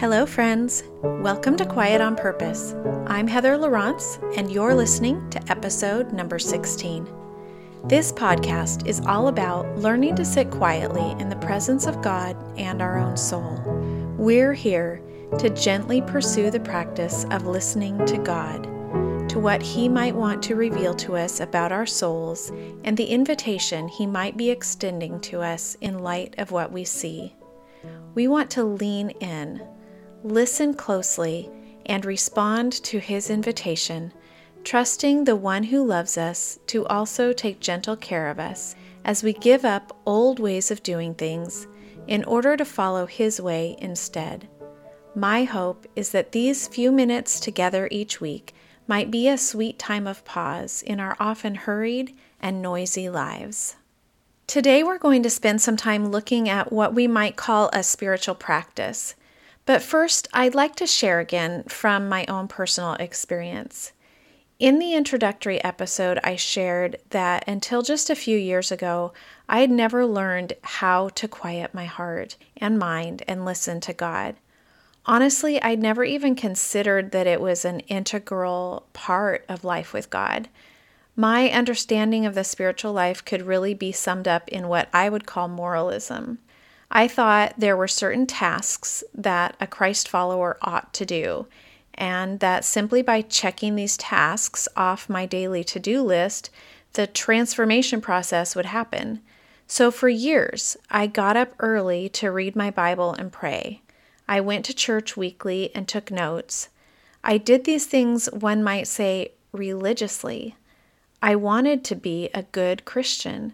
Hello, friends. Welcome to Quiet on Purpose. I'm Heather Lieurance, and you're listening to episode number 16. This podcast is all about learning to sit quietly in the presence of God and our own soul. We're here to gently pursue the practice of listening to God, to what He might want to reveal to us about our souls, and the invitation He might be extending to us in light of what we see. We want to lean in listen closely, and respond to his invitation, trusting the one who loves us to also take gentle care of us as we give up old ways of doing things in order to follow his way instead. My hope is that these few minutes together each week might be a sweet time of pause in our often hurried and noisy lives. Today, we're going to spend some time looking at what we might call a spiritual practice. But first, I'd like to share again from my own personal experience. In the introductory episode, I shared that until just a few years ago, I had never learned how to quiet my heart and mind and listen to God. Honestly, I'd never even considered that it was an integral part of life with God. My understanding of the spiritual life could really be summed up in what I would call moralism. I thought there were certain tasks that a Christ follower ought to do, and that simply by checking these tasks off my daily to do list, the transformation process would happen. So for years, I got up early to read my Bible and pray. I went to church weekly and took notes. I did these things, one might say, religiously. I wanted to be a good Christian.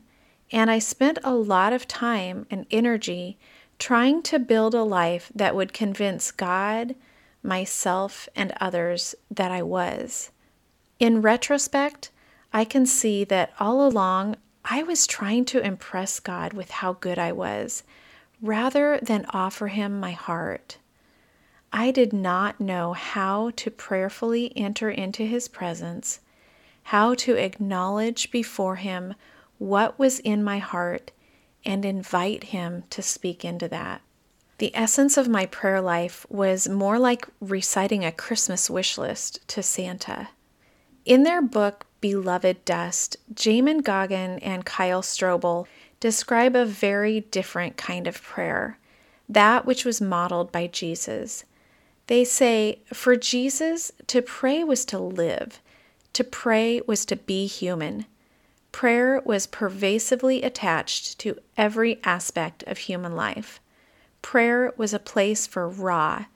And I spent a lot of time and energy trying to build a life that would convince God, myself, and others that I was. In retrospect, I can see that all along I was trying to impress God with how good I was, rather than offer Him my heart. I did not know how to prayerfully enter into His presence, how to acknowledge before Him what was in my heart and invite Him to speak into that. The essence of my prayer life was more like reciting a Christmas wish list to Santa. In their book, Beloved Dust, Jamin Goggin and Kyle Strobel describe a very different kind of prayer, that which was modeled by Jesus. They say, For Jesus, to pray was to live, to pray was to be human. Prayer was pervasively attached to every aspect of human life. Prayer was a place for raw,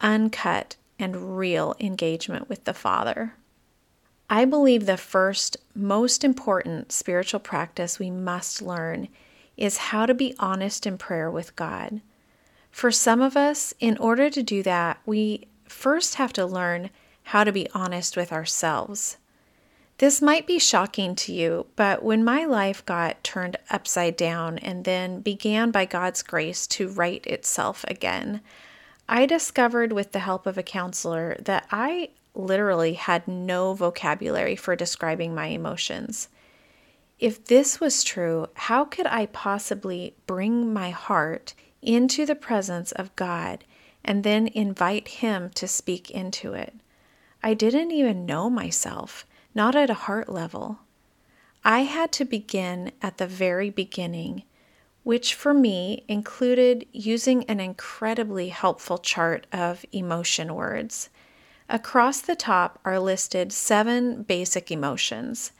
uncut, and real engagement with the Father. I believe the first, most important spiritual practice we must learn is how to be honest in prayer with God. For some of us, in order to do that, we first have to learn how to be honest with ourselves. This might be shocking to you, but when my life got turned upside down and then began by God's grace to right itself again, I discovered with the help of a counselor that I literally had no vocabulary for describing my emotions. If this was true, how could I possibly bring my heart into the presence of God and then invite Him to speak into it? I didn't even know myself not at a heart level. I had to begin at the very beginning, which for me included using an incredibly helpful chart of emotion words. Across the top are listed seven basic emotions.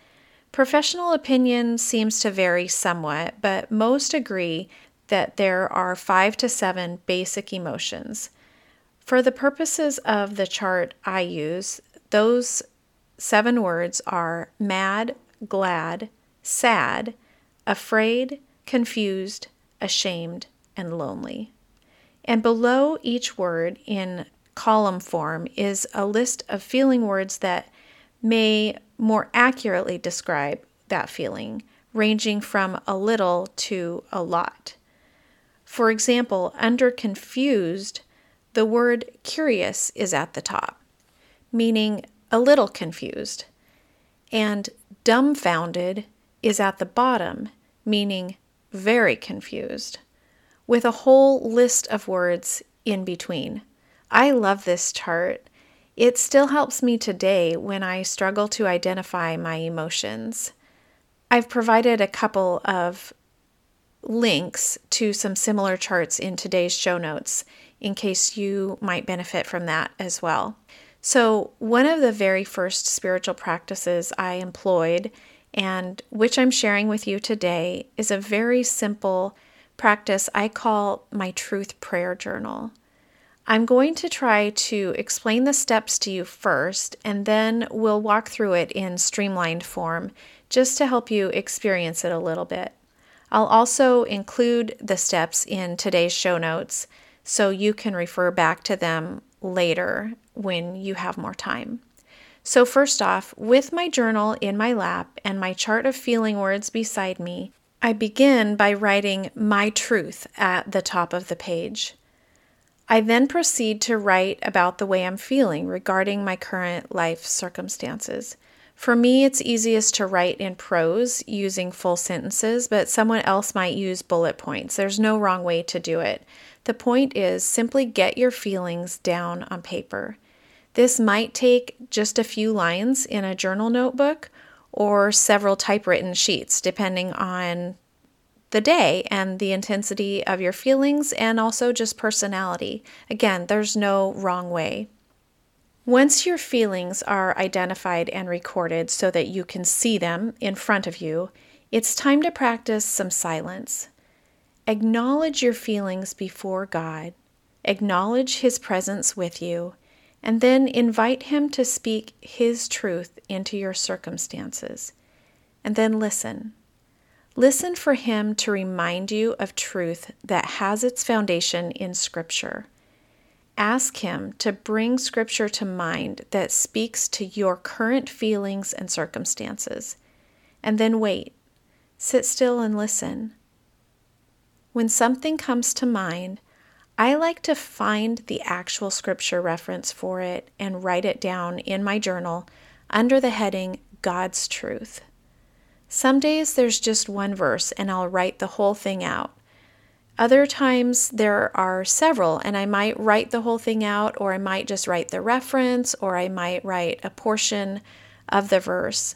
Professional opinion seems to vary somewhat, but most agree that there are five to seven basic emotions. For the purposes of the chart I use, those seven words are mad, glad, sad, afraid, confused, ashamed, and lonely. And below each word in column form is a list of feeling words that may more accurately describe that feeling, ranging from a little to a lot. For example, under confused, the word curious is at the top, meaning a little confused. And dumbfounded is at the bottom, meaning very confused, with a whole list of words in between, I love this chart. It still helps me today when I struggle to identify my emotions. I've provided a couple of links to some similar charts in today's show notes in case you might benefit from that as well. So, one of the very first spiritual practices I employed, and which I'm sharing with you today, is a very simple practice I call my truth prayer journal. I'm going to try to explain the steps to you first, and then we'll walk through it in streamlined form just to help you experience it a little bit. I'll also include the steps in today's show notes so you can refer back to them later when you have more time. So, first off, with my journal in my lap and my chart of feeling words beside me, I begin by writing my truth at the top of the page. I then proceed to write about the way I'm feeling regarding my current life circumstances. For me, it's easiest to write in prose using full sentences, but someone else might use bullet points. There's no wrong way to do it. The point is simply get your feelings down on paper. This might take just a few lines in a journal notebook or several typewritten sheets, depending on the day and the intensity of your feelings and also just personality. Again, there's no wrong way. Once your feelings are identified and recorded so that you can see them in front of you, it's time to practice some silence. Acknowledge your feelings before God, acknowledge His presence with you, and then invite Him to speak His truth into your circumstances. And then listen. Listen for Him to remind you of truth that has its foundation in Scripture. Ask Him to bring Scripture to mind that speaks to your current feelings and circumstances. And then wait. Sit still and listen. When something comes to mind, I like to find the actual scripture reference for it and write it down in my journal under the heading God's Truth. Some days there's just one verse and I'll write the whole thing out. Other times there are several, and I might write the whole thing out, or I might just write the reference, or I might write a portion of the verse.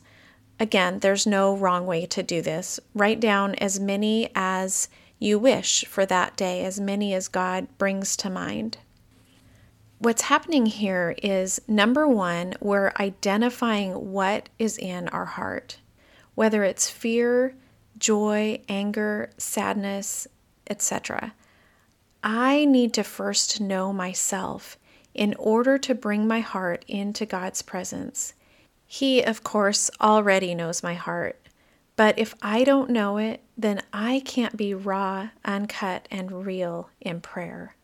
Again, there's no wrong way to do this. Write down as many as you wish for that day, as many as God brings to mind. What's happening here is number one, we're identifying what is in our heart, whether it's fear, joy, anger, sadness, etc. I need to first know myself in order to bring my heart into God's presence. He, of course, already knows my heart. But if I don't know it, then I can't be raw, uncut, and real in prayer.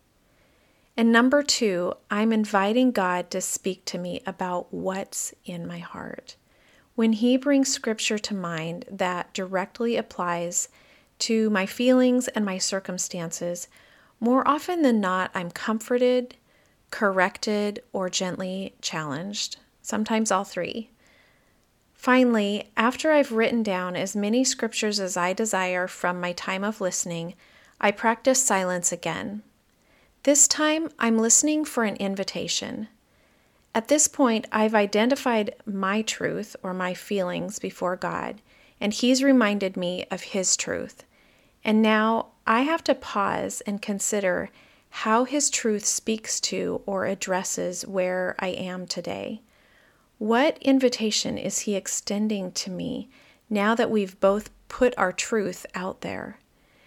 And number two, I'm inviting God to speak to me about what's in my heart. When He brings scripture to mind that directly applies to my feelings and my circumstances, more often than not, I'm comforted, corrected, or gently challenged, sometimes all three. Finally, after I've written down as many scriptures as I desire from my time of listening, I practice silence again. This time, I'm listening for an invitation. At this point, I've identified my truth or my feelings before God, and He's reminded me of His truth. And now I have to pause and consider how His truth speaks to or addresses where I am today. What invitation is He extending to me now that we've both put our truth out there?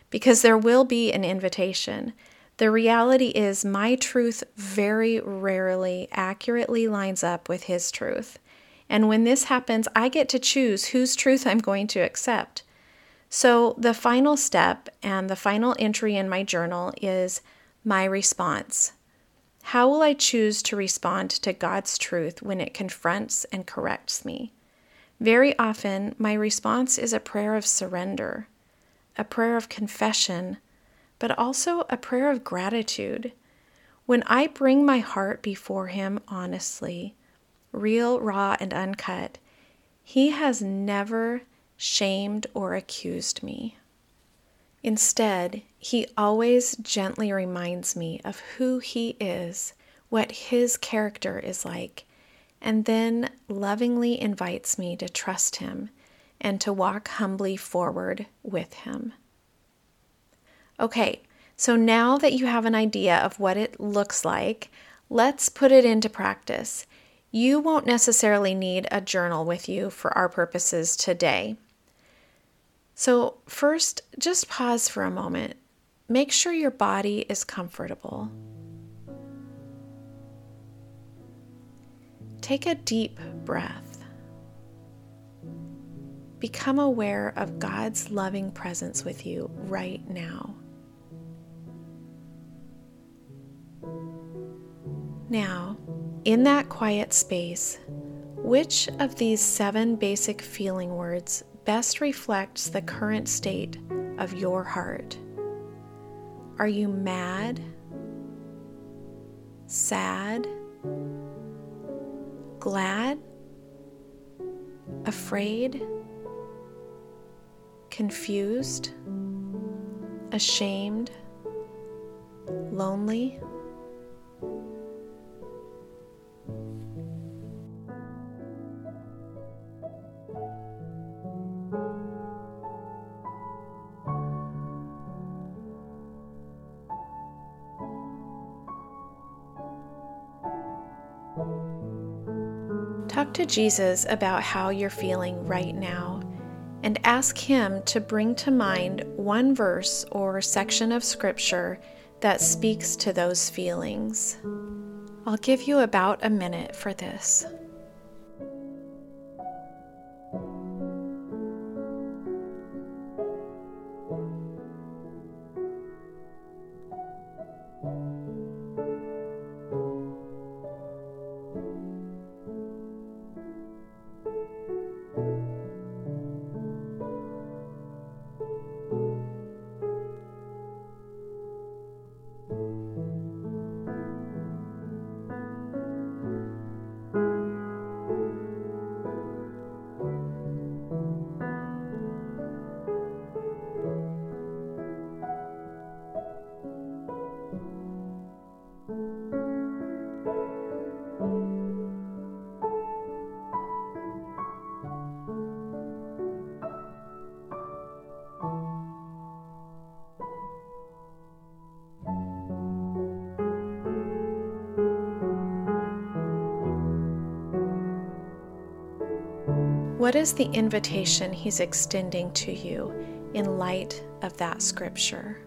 Because there will be an invitation. The reality is, my truth very rarely accurately lines up with His truth. And when this happens, I get to choose whose truth I'm going to accept. So, the final step and the final entry in my journal is my response. How will I choose to respond to God's truth when it confronts and corrects me? Very often, my response is a prayer of surrender, a prayer of confession, but also a prayer of gratitude. When I bring my heart before Him honestly, real, raw, and uncut, He has never shamed or accused me. Instead, he always gently reminds me of who he is what His character is like, and then lovingly invites me to trust Him and to walk humbly forward with Him. Okay, so now that you have an idea of what it looks like, let's put it into practice. You won't necessarily need a journal with you for our purposes today. So, first, just pause for a moment. Make sure your body is comfortable. Take a deep breath. Become aware of God's loving presence with you right now. Now, in that quiet space, which of these seven basic feeling words best reflects the current state of your heart? Are you mad? Sad? Glad? Afraid? Confused? Ashamed? Lonely? Jesus about how you're feeling right now and ask Him to bring to mind one verse or section of Scripture that speaks to those feelings. I'll give you about a minute for this. What is the invitation He's extending to you in light of that scripture?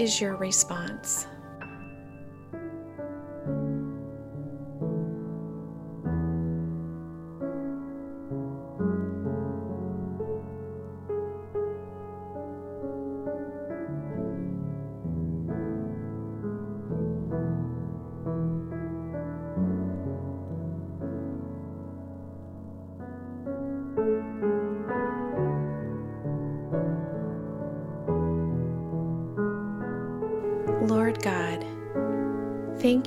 Is your response?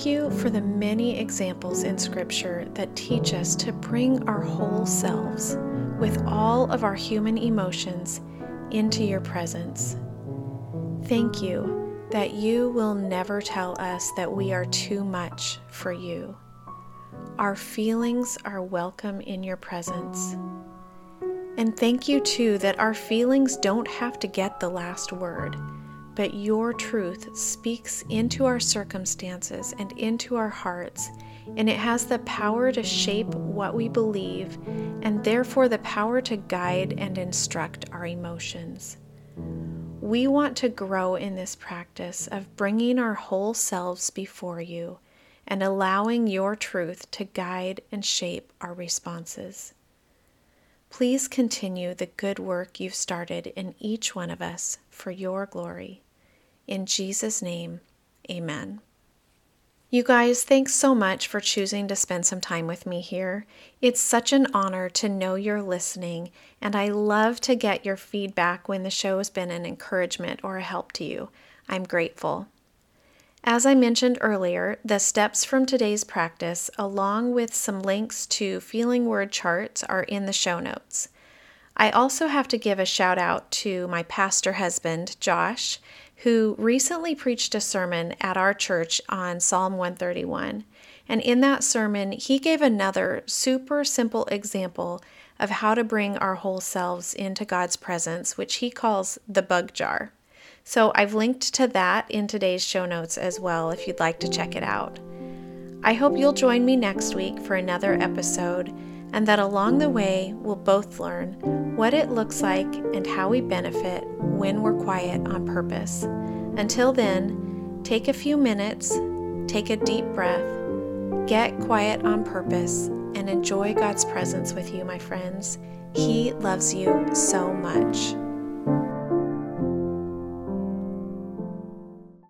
Thank you for the many examples in Scripture that teach us to bring our whole selves with all of our human emotions into your presence. Thank you that you will never tell us that we are too much for you. Our feelings are welcome in your presence. And thank you, too, that our feelings don't have to get the last word but your truth speaks into our circumstances and into our hearts, and it has the power to shape what we believe and therefore the power to guide and instruct our emotions. We want to grow in this practice of bringing our whole selves before you and allowing your truth to guide and shape our responses. Please continue the good work you've started in each one of us for your glory. In Jesus' name, amen. You guys, thanks so much for choosing to spend some time with me here. It's such an honor to know you're listening, and I love to get your feedback when the show has been an encouragement or a help to you. I'm grateful. As I mentioned earlier, the steps from today's practice, along with some links to feeling word charts, are in the show notes. I also have to give a shout out to my pastor husband, Josh, who recently preached a sermon at our church on Psalm 131. And in that sermon, he gave another super simple example of how to bring our whole selves into God's presence, which he calls the bug jar. So I've linked to that in today's show notes as well if you'd like to check it out. I hope you'll join me next week for another episode and that along the way we'll both learn what it looks like and how we benefit when we're quiet on purpose. Until then, take a few minutes, take a deep breath, get quiet on purpose, and enjoy God's presence with you, my friends. He loves you so much.